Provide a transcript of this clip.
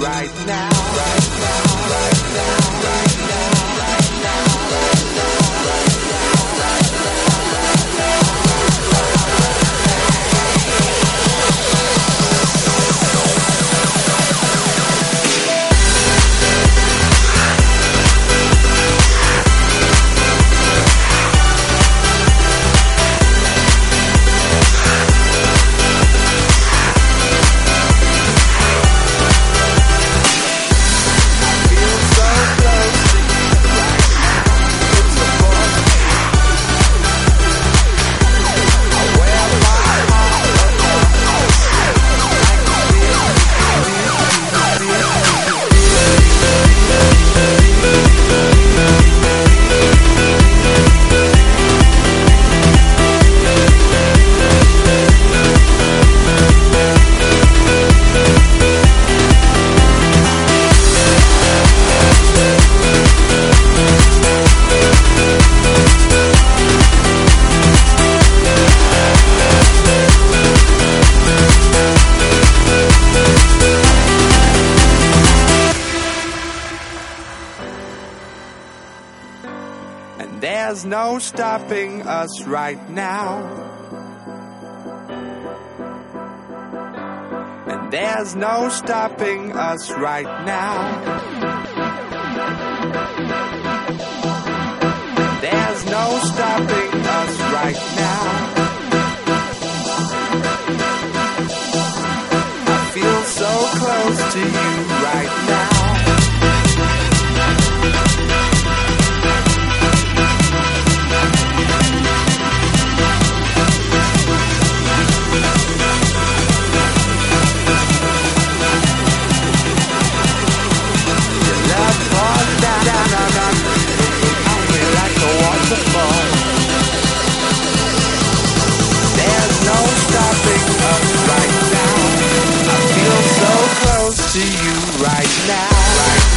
right now. There's no stopping us right now. And there's no stopping us right now. There's no stopping us right now. so close to you right now. to you right now.